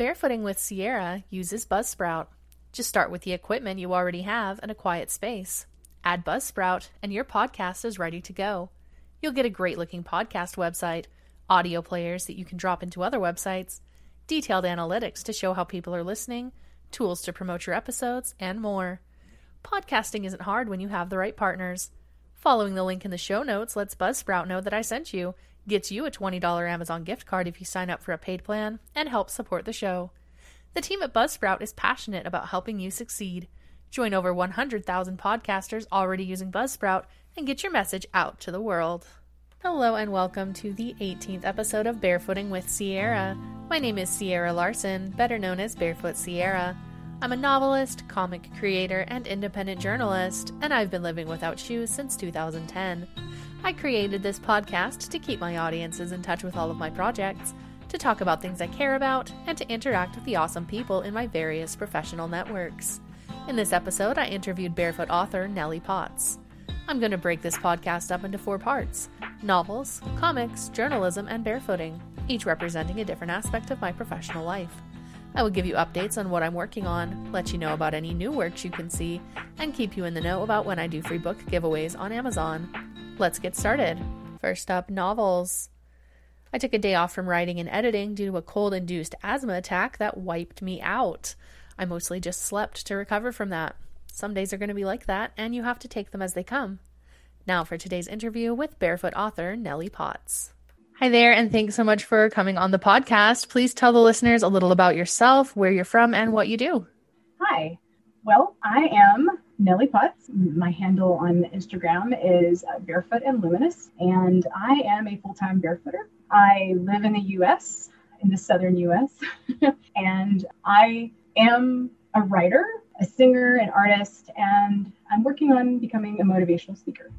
Barefooting with Sierra uses Buzzsprout. Just start with the equipment you already have and a quiet space. Add Buzzsprout, and your podcast is ready to go. You'll get a great looking podcast website, audio players that you can drop into other websites, detailed analytics to show how people are listening, tools to promote your episodes, and more. Podcasting isn't hard when you have the right partners. Following the link in the show notes lets Buzzsprout know that I sent you, gets you a $20 Amazon gift card if you sign up for a paid plan, and helps support the show. The team at Buzzsprout is passionate about helping you succeed. Join over 100,000 podcasters already using Buzzsprout and get your message out to the world. Hello and welcome to the 18th episode of Barefooting with Sierra. My name is Sierra Larson, better known as Barefoot Sierra. I'm a novelist, comic creator, and independent journalist, and I've been living without shoes since 2010. I created this podcast to keep my audiences in touch with all of my projects, to talk about things I care about, and to interact with the awesome people in my various professional networks. In this episode, I interviewed barefoot author Nellie Potts. I'm going to break this podcast up into four parts novels, comics, journalism, and barefooting, each representing a different aspect of my professional life. I will give you updates on what I'm working on, let you know about any new works you can see, and keep you in the know about when I do free book giveaways on Amazon. Let's get started. First up, novels. I took a day off from writing and editing due to a cold induced asthma attack that wiped me out. I mostly just slept to recover from that. Some days are going to be like that, and you have to take them as they come. Now for today's interview with barefoot author Nellie Potts. Hi there, and thanks so much for coming on the podcast. Please tell the listeners a little about yourself, where you're from, and what you do. Hi. Well, I am Nellie Potts. My handle on Instagram is uh, Barefoot and Luminous, and I am a full time barefooter. I live in the US, in the southern US, and I am a writer a singer, an artist, and I'm working on becoming a motivational speaker.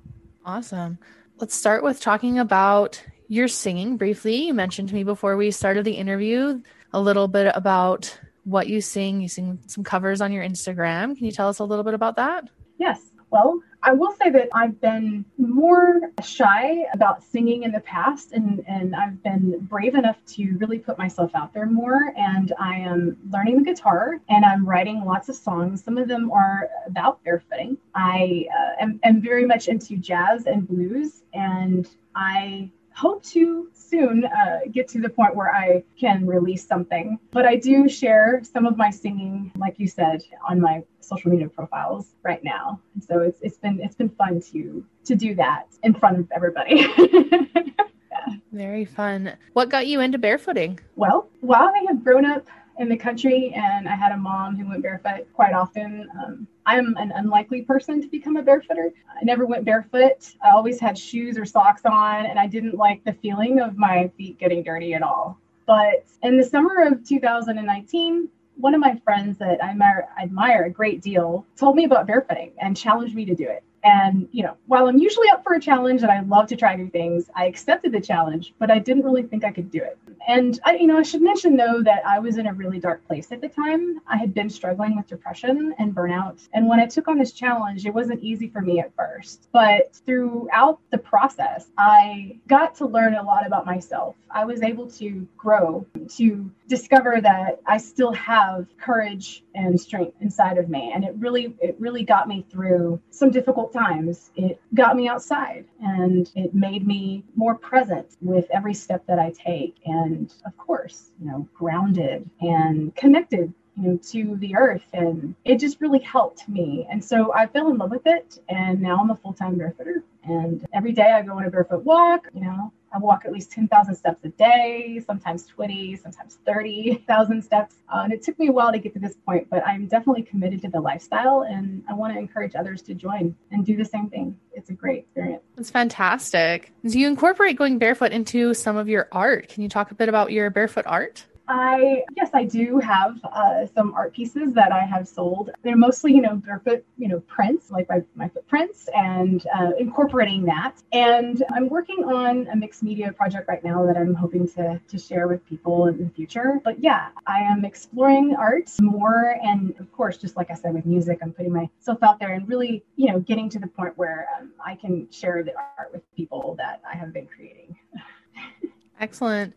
Awesome. Let's start with talking about your singing briefly. You mentioned to me before we started the interview a little bit about what you sing. You sing some covers on your Instagram. Can you tell us a little bit about that? Yes. Well, I will say that I've been more shy about singing in the past, and, and I've been brave enough to really put myself out there more. And I am learning the guitar and I'm writing lots of songs. Some of them are about barefooting. I uh, am, am very much into jazz and blues, and I hope to soon uh, get to the point where I can release something. But I do share some of my singing, like you said, on my social media profiles right now. And so it's it's been it's been fun to to do that in front of everybody. yeah. Very fun. What got you into barefooting? Well, while I have grown up in the country and I had a mom who went barefoot quite often. Um, I'm an unlikely person to become a barefooter. I never went barefoot. I always had shoes or socks on, and I didn't like the feeling of my feet getting dirty at all. But in the summer of 2019, one of my friends that I admire, admire a great deal told me about barefooting and challenged me to do it. And, you know, while I'm usually up for a challenge and I love to try new things, I accepted the challenge, but I didn't really think I could do it. And, I, you know, I should mention though that I was in a really dark place at the time. I had been struggling with depression and burnout. And when I took on this challenge, it wasn't easy for me at first. But throughout the process, I got to learn a lot about myself. I was able to grow, to discover that I still have courage and strength inside of me. And it really, it really got me through some difficult times, it got me outside and it made me more present with every step that I take. And of course, you know, grounded and connected you know to the earth and it just really helped me and so i fell in love with it and now i'm a full-time barefooter and every day i go on a barefoot walk you know I walk at least 10,000 steps a day, sometimes 20, sometimes 30,000 steps. Uh, and it took me a while to get to this point, but I'm definitely committed to the lifestyle and I want to encourage others to join and do the same thing. It's a great experience. It's fantastic. Do you incorporate going barefoot into some of your art? Can you talk a bit about your barefoot art? I yes, I do have uh, some art pieces that I have sold. They're mostly you know barefoot you know prints, like my, my footprints, and uh, incorporating that. And I'm working on a mixed media project right now that I'm hoping to to share with people in the future. But yeah, I am exploring art more, and of course, just like I said with music, I'm putting myself out there and really you know getting to the point where um, I can share the art with people that I have been creating. Excellent.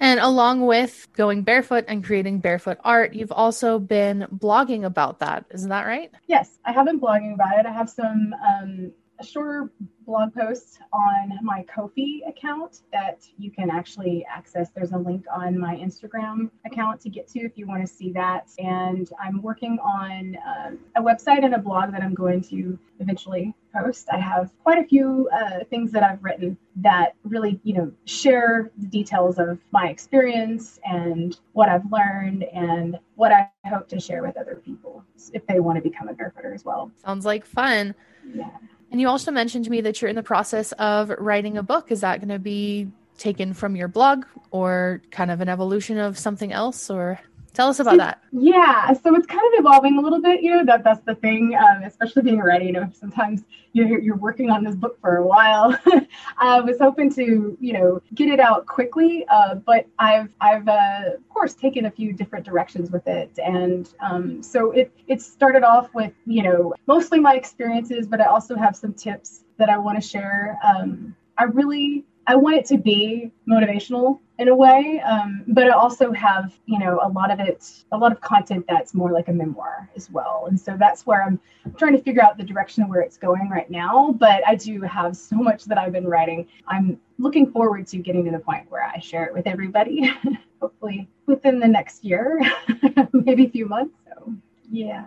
And along with going barefoot and creating barefoot art, you've also been blogging about that. Isn't that right? Yes, I have been blogging about it. I have some um, shorter blog posts on my Ko-fi account that you can actually access. There's a link on my Instagram account to get to if you want to see that. And I'm working on um, a website and a blog that I'm going to eventually post. I have quite a few uh, things that I've written that really, you know, share the details of my experience and what I've learned and what I hope to share with other people if they want to become a barefooter as well. Sounds like fun. Yeah. And you also mentioned to me that you're in the process of writing a book. Is that going to be taken from your blog or kind of an evolution of something else or tell us about that. Yeah so it's kind of evolving a little bit you know that that's the thing um, especially being ready you know sometimes you're, you're working on this book for a while. I was hoping to you know get it out quickly uh, but i've i've uh, of course taken a few different directions with it. And um, so it it started off with you know mostly my experiences but i also have some tips that i want to share. Um, i really I want it to be motivational in a way, um, but I also have, you know, a lot of it, a lot of content that's more like a memoir as well. And so that's where I'm trying to figure out the direction where it's going right now. But I do have so much that I've been writing. I'm looking forward to getting to the point where I share it with everybody, hopefully within the next year, maybe a few months. So, yeah.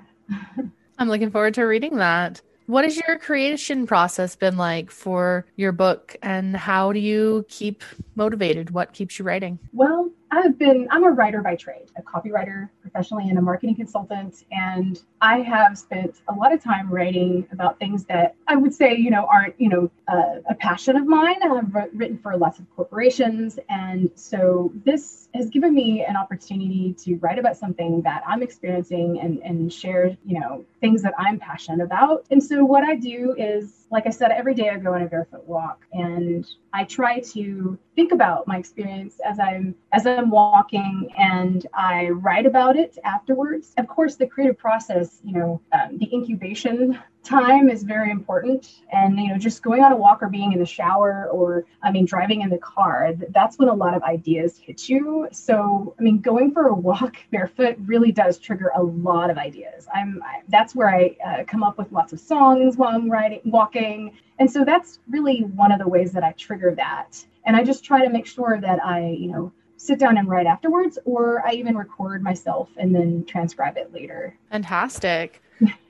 I'm looking forward to reading that. What has your creation process been like for your book and how do you keep motivated? What keeps you writing? Well, I've been, I'm a writer by trade, a copywriter professionally and a marketing consultant. And I have spent a lot of time writing about things that I would say, you know, aren't, you know, a passion of mine. I've written for lots of corporations. And so this has given me an opportunity to write about something that I'm experiencing and, and share, you know, things that I'm passionate about. And so what I do is, like I said, every day I go on a barefoot walk and I try to think about my experience as I'm as I'm walking and I write about it afterwards. Of course, the creative process, you know, um, the incubation time is very important. And you know just going on a walk or being in the shower or i mean driving in the car that's when a lot of ideas hit you. So i mean going for a walk barefoot really does trigger a lot of ideas. I'm I, that's where i uh, come up with lots of songs while i'm riding walking. And so that's really one of the ways that i trigger that. And i just try to make sure that i you know sit down and write afterwards or i even record myself and then transcribe it later fantastic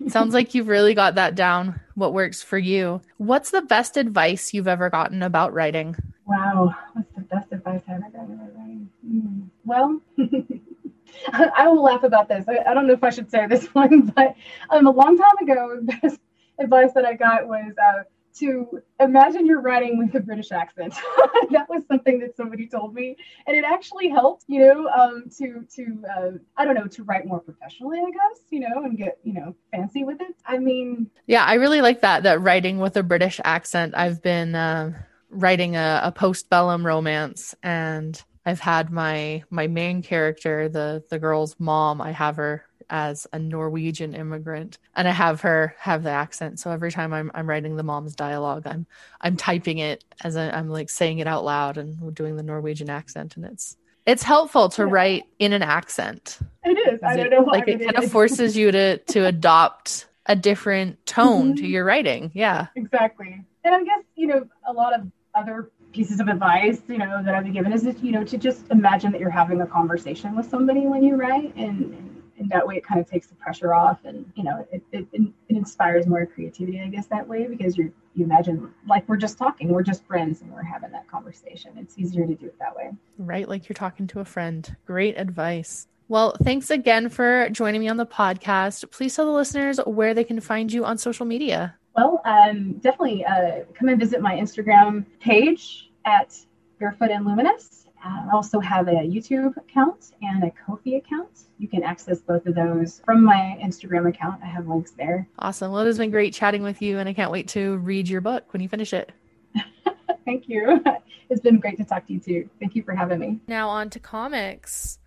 Sounds like you've really got that down, what works for you. What's the best advice you've ever gotten about writing? Wow, what's the best advice I've ever gotten about writing? Mm. Well, I will laugh about this. I, I, don't know if I should say this one, but um, a long time ago, the best advice that I got was uh, to imagine you're writing with a British accent. that was something that somebody told me, and it actually helped, you know, um, to to uh, I don't know to write more professionally, I guess, you know, and get you know fancy with it. I mean, yeah, I really like that that writing with a British accent. I've been uh, writing a, a postbellum romance, and I've had my my main character, the the girl's mom. I have her as a Norwegian immigrant, and I have her have the accent. So every time I'm I'm writing the mom's dialogue, I'm I'm typing it as I, am like saying it out loud and doing the Norwegian accent, and it's it's helpful to yeah. write in an accent. It is. I don't know why. Like it, it kind of forces you to to adopt a different tone mm-hmm. to your writing. Yeah. Exactly. And I guess you know a lot of other pieces of advice you know that I've been given is you know to just imagine that you're having a conversation with somebody when you write and, and and that way it kind of takes the pressure off and you know it, it, it inspires more creativity i guess that way because you you imagine like we're just talking we're just friends and we're having that conversation. It's easier to do it that way. Right like you're talking to a friend. Great advice. Well, thanks again for joining me on the podcast. Please tell the listeners where they can find you on social media. Well, um, definitely uh, come and visit my Instagram page at Barefoot and Luminous Um, I also have a YouTube account and a Ko-fi account. You can access both of those from my Instagram account. I have links there. Awesome. Well, it has been great chatting with you, and I can't wait to read your book when you finish it. Thank you. It's been great to talk to you too. Thank you for having me. Now, on to comics.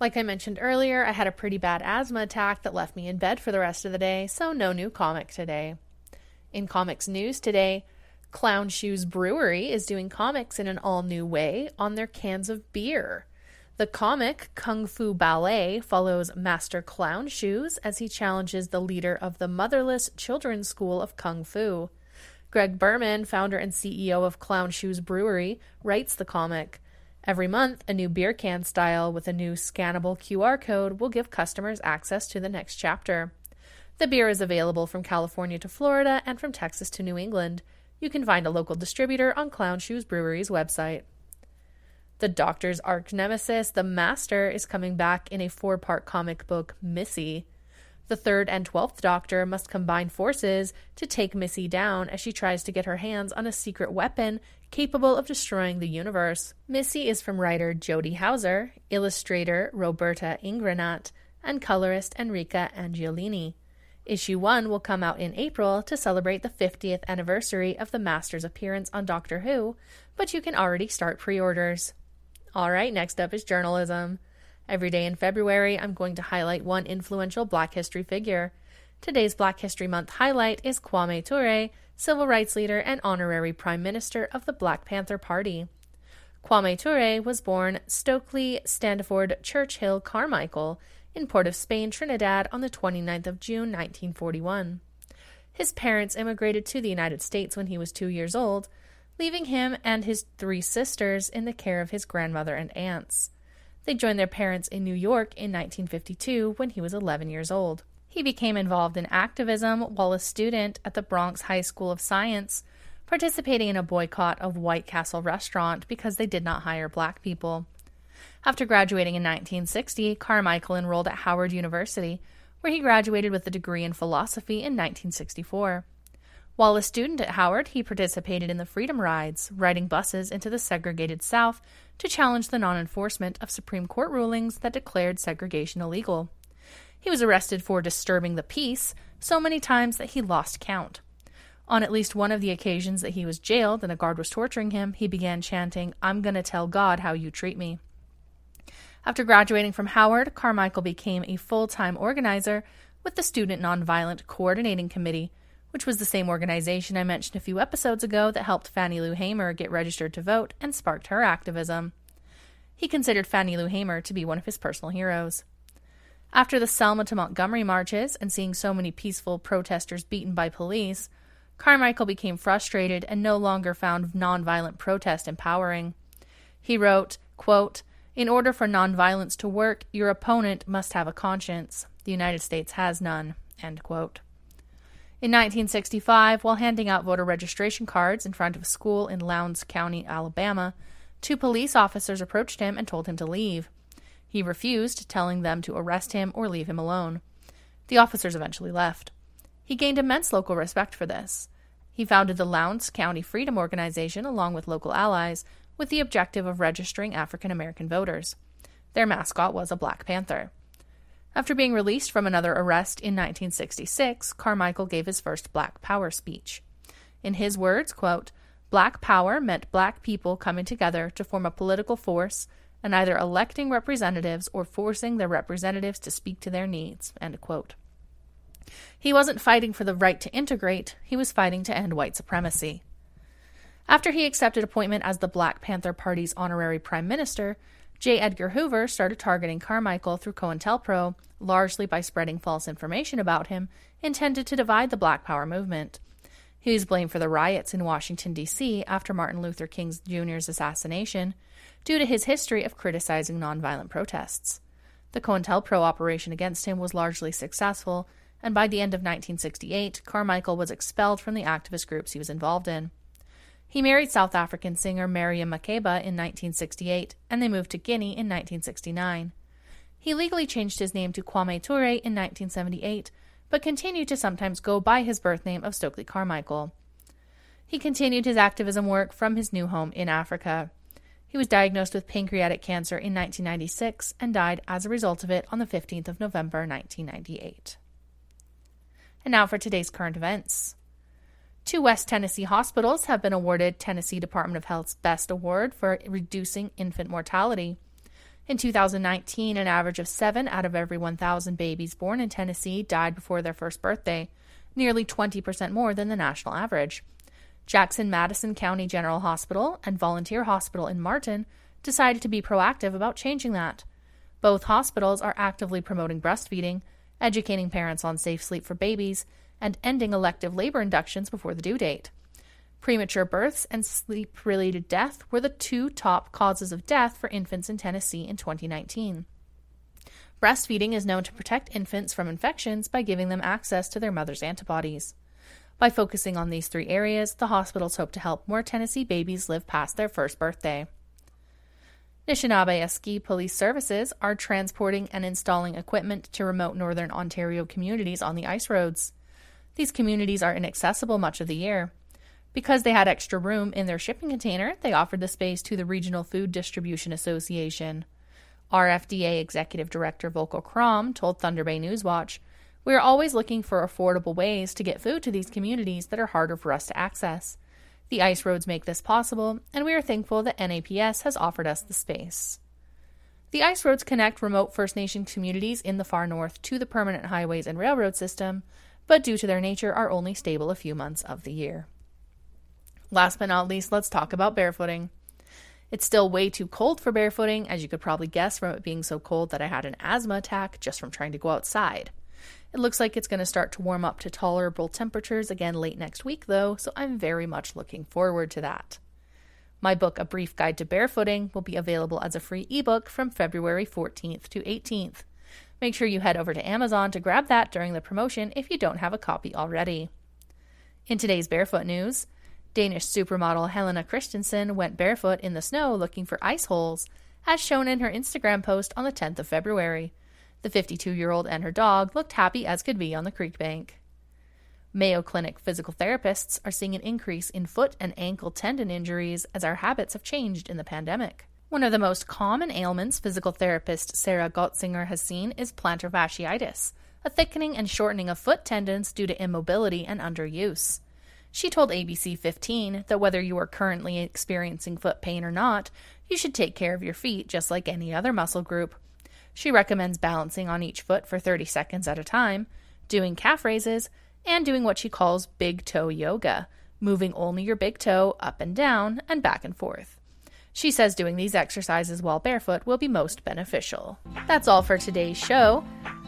Like I mentioned earlier, I had a pretty bad asthma attack that left me in bed for the rest of the day, so no new comic today. In comics news today, Clown Shoes Brewery is doing comics in an all new way on their cans of beer. The comic Kung Fu Ballet follows Master Clown Shoes as he challenges the leader of the Motherless Children's School of Kung Fu. Greg Berman, founder and CEO of Clown Shoes Brewery, writes the comic. Every month, a new beer can style with a new scannable QR code will give customers access to the next chapter. The beer is available from California to Florida and from Texas to New England. You can find a local distributor on Clown Shoes Brewery's website. The Doctor's arch nemesis, the Master, is coming back in a four part comic book, Missy. The third and twelfth Doctor must combine forces to take Missy down as she tries to get her hands on a secret weapon capable of destroying the universe. Missy is from writer Jody Houser, illustrator Roberta Ingranata, and colorist Enrica Angiolini. Issue 1 will come out in April to celebrate the 50th anniversary of the Master's appearance on Doctor Who, but you can already start pre orders. All right, next up is journalism. Every day in February, I'm going to highlight one influential Black history figure. Today's Black History Month highlight is Kwame Ture, civil rights leader and honorary prime minister of the Black Panther Party. Kwame Ture was born Stokely Standiford Churchill Carmichael in Port of Spain, Trinidad on the 29th of June 1941. His parents immigrated to the United States when he was 2 years old leaving him and his three sisters in the care of his grandmother and aunts. They joined their parents in New York in 1952 when he was 11 years old. He became involved in activism while a student at the Bronx High School of Science, participating in a boycott of White Castle Restaurant because they did not hire black people. After graduating in 1960, Carmichael enrolled at Howard University, where he graduated with a degree in philosophy in 1964. While a student at Howard, he participated in the Freedom Rides, riding buses into the segregated South to challenge the non enforcement of Supreme Court rulings that declared segregation illegal. He was arrested for disturbing the peace so many times that he lost count. On at least one of the occasions that he was jailed and a guard was torturing him, he began chanting, I'm to tell God how you treat me. After graduating from Howard, Carmichael became a full time organizer with the Student Nonviolent Coordinating Committee, which was the same organization I mentioned a few episodes ago that helped Fannie Lou Hamer get registered to vote and sparked her activism. He considered Fannie Lou Hamer to be one of his personal heroes. After the Selma to Montgomery marches and seeing so many peaceful protesters beaten by police, Carmichael became frustrated and no longer found nonviolent protest empowering. He wrote, quote, In order for nonviolence to work, your opponent must have a conscience. The United States has none. In 1965, while handing out voter registration cards in front of a school in Lowndes County, Alabama, two police officers approached him and told him to leave. He refused, telling them to arrest him or leave him alone. The officers eventually left. He gained immense local respect for this. He founded the Lowndes County Freedom Organization along with local allies with the objective of registering African American voters. Their mascot was a Black Panther. After being released from another arrest in 1966, Carmichael gave his first Black Power speech. In his words, quote, Black Power meant black people coming together to form a political force and either electing representatives or forcing their representatives to speak to their needs. He wasn't fighting for the right to integrate, he was fighting to end white supremacy. After he accepted appointment as the Black Panther Party's honorary prime minister, J. Edgar Hoover started targeting Carmichael through COINTELPRO, largely by spreading false information about him intended to divide the Black Power movement. He was blamed for the riots in Washington, D.C. after Martin Luther King Jr.'s assassination due to his history of criticizing nonviolent protests. The COINTELPRO operation against him was largely successful, and by the end of 1968, Carmichael was expelled from the activist groups he was involved in. He married South African singer Miriam Makeba in 1968, and they moved to Guinea in 1969. He legally changed his name to Kwame Ture in 1978, but continued to sometimes go by his birth name of Stokely Carmichael. He continued his activism work from his new home in Africa. He was diagnosed with pancreatic cancer in 1996 and died as a result of it on the 15th of November 1998. And now for today's current events. Two West Tennessee hospitals have been awarded Tennessee Department of Health's Best Award for reducing infant mortality. In 2019, an average of 7 out of every 1,000 babies born in Tennessee died before their first birthday, nearly 20% more than the national average. Jackson Madison County General Hospital and Volunteer Hospital in Martin decided to be proactive about changing that. Both hospitals are actively promoting breastfeeding, educating parents on safe sleep for babies, and ending elective labor inductions before the due date. Premature births and sleep related death were the two top causes of death for infants in Tennessee in 2019. Breastfeeding is known to protect infants from infections by giving them access to their mother's antibodies. By focusing on these three areas, the hospitals hope to help more Tennessee babies live past their first birthday. Nishnawbe Aski Police Services are transporting and installing equipment to remote northern Ontario communities on the ice roads. These communities are inaccessible much of the year. Because they had extra room in their shipping container, they offered the space to the Regional Food Distribution Association. RFDA Executive Director Volker Kromm told Thunder Bay Newswatch, We are always looking for affordable ways to get food to these communities that are harder for us to access. The ice roads make this possible, and we are thankful that NAPS has offered us the space. The ice roads connect remote First Nation communities in the far north to the permanent highways and railroad system, but due to their nature are only stable a few months of the year. Last but not least, let's talk about barefooting. It's still way too cold for barefooting, as you could probably guess from it being so cold that I had an asthma attack just from trying to go outside. It looks like it's going to start to warm up to tolerable temperatures again late next week, though, so I'm very much looking forward to that. My book, A Brief Guide to Barefooting, will be available as a free ebook from February 14th to 18th. Make sure you head over to Amazon to grab that during the promotion if you don't have a copy already. In today's Barefoot News, Danish supermodel Helena Christensen went barefoot in the snow looking for ice holes, as shown in her Instagram post on the 10th of February. The 52 year old and her dog looked happy as could be on the creek bank. Mayo Clinic physical therapists are seeing an increase in foot and ankle tendon injuries as our habits have changed in the pandemic. One of the most common ailments physical therapist Sarah Gottsinger has seen is plantar fasciitis, a thickening and shortening of foot tendons due to immobility and underuse. She told ABC 15 that whether you are currently experiencing foot pain or not, you should take care of your feet just like any other muscle group. She recommends balancing on each foot for 30 seconds at a time, doing calf raises, and doing what she calls big toe yoga, moving only your big toe up and down and back and forth. She says doing these exercises while barefoot will be most beneficial. That's all for today's show.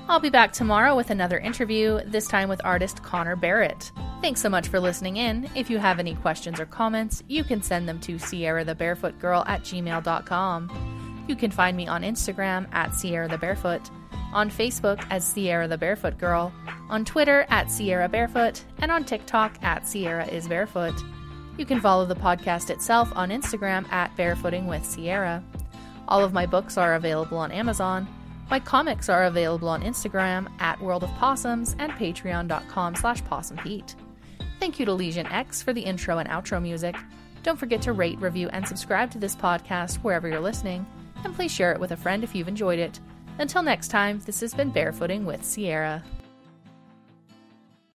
I'll be back tomorrow with another interview, this time with artist Connor Barrett. Thanks so much for listening in. If you have any questions or comments, you can send them to Sierra the Barefoot Girl at gmail.com. You can find me on Instagram at Sierra the Barefoot, on Facebook as Sierra the Barefoot Girl, on Twitter at Sierra Barefoot, and on TikTok at Sierra is Barefoot. You can follow the podcast itself on Instagram at Barefooting with Sierra. All of my books are available on Amazon. My comics are available on Instagram at World of Possums and patreon.com slash possumpeat. Thank you to Legion X for the intro and outro music. Don't forget to rate, review, and subscribe to this podcast wherever you're listening, and please share it with a friend if you've enjoyed it. Until next time, this has been Barefooting with Sierra.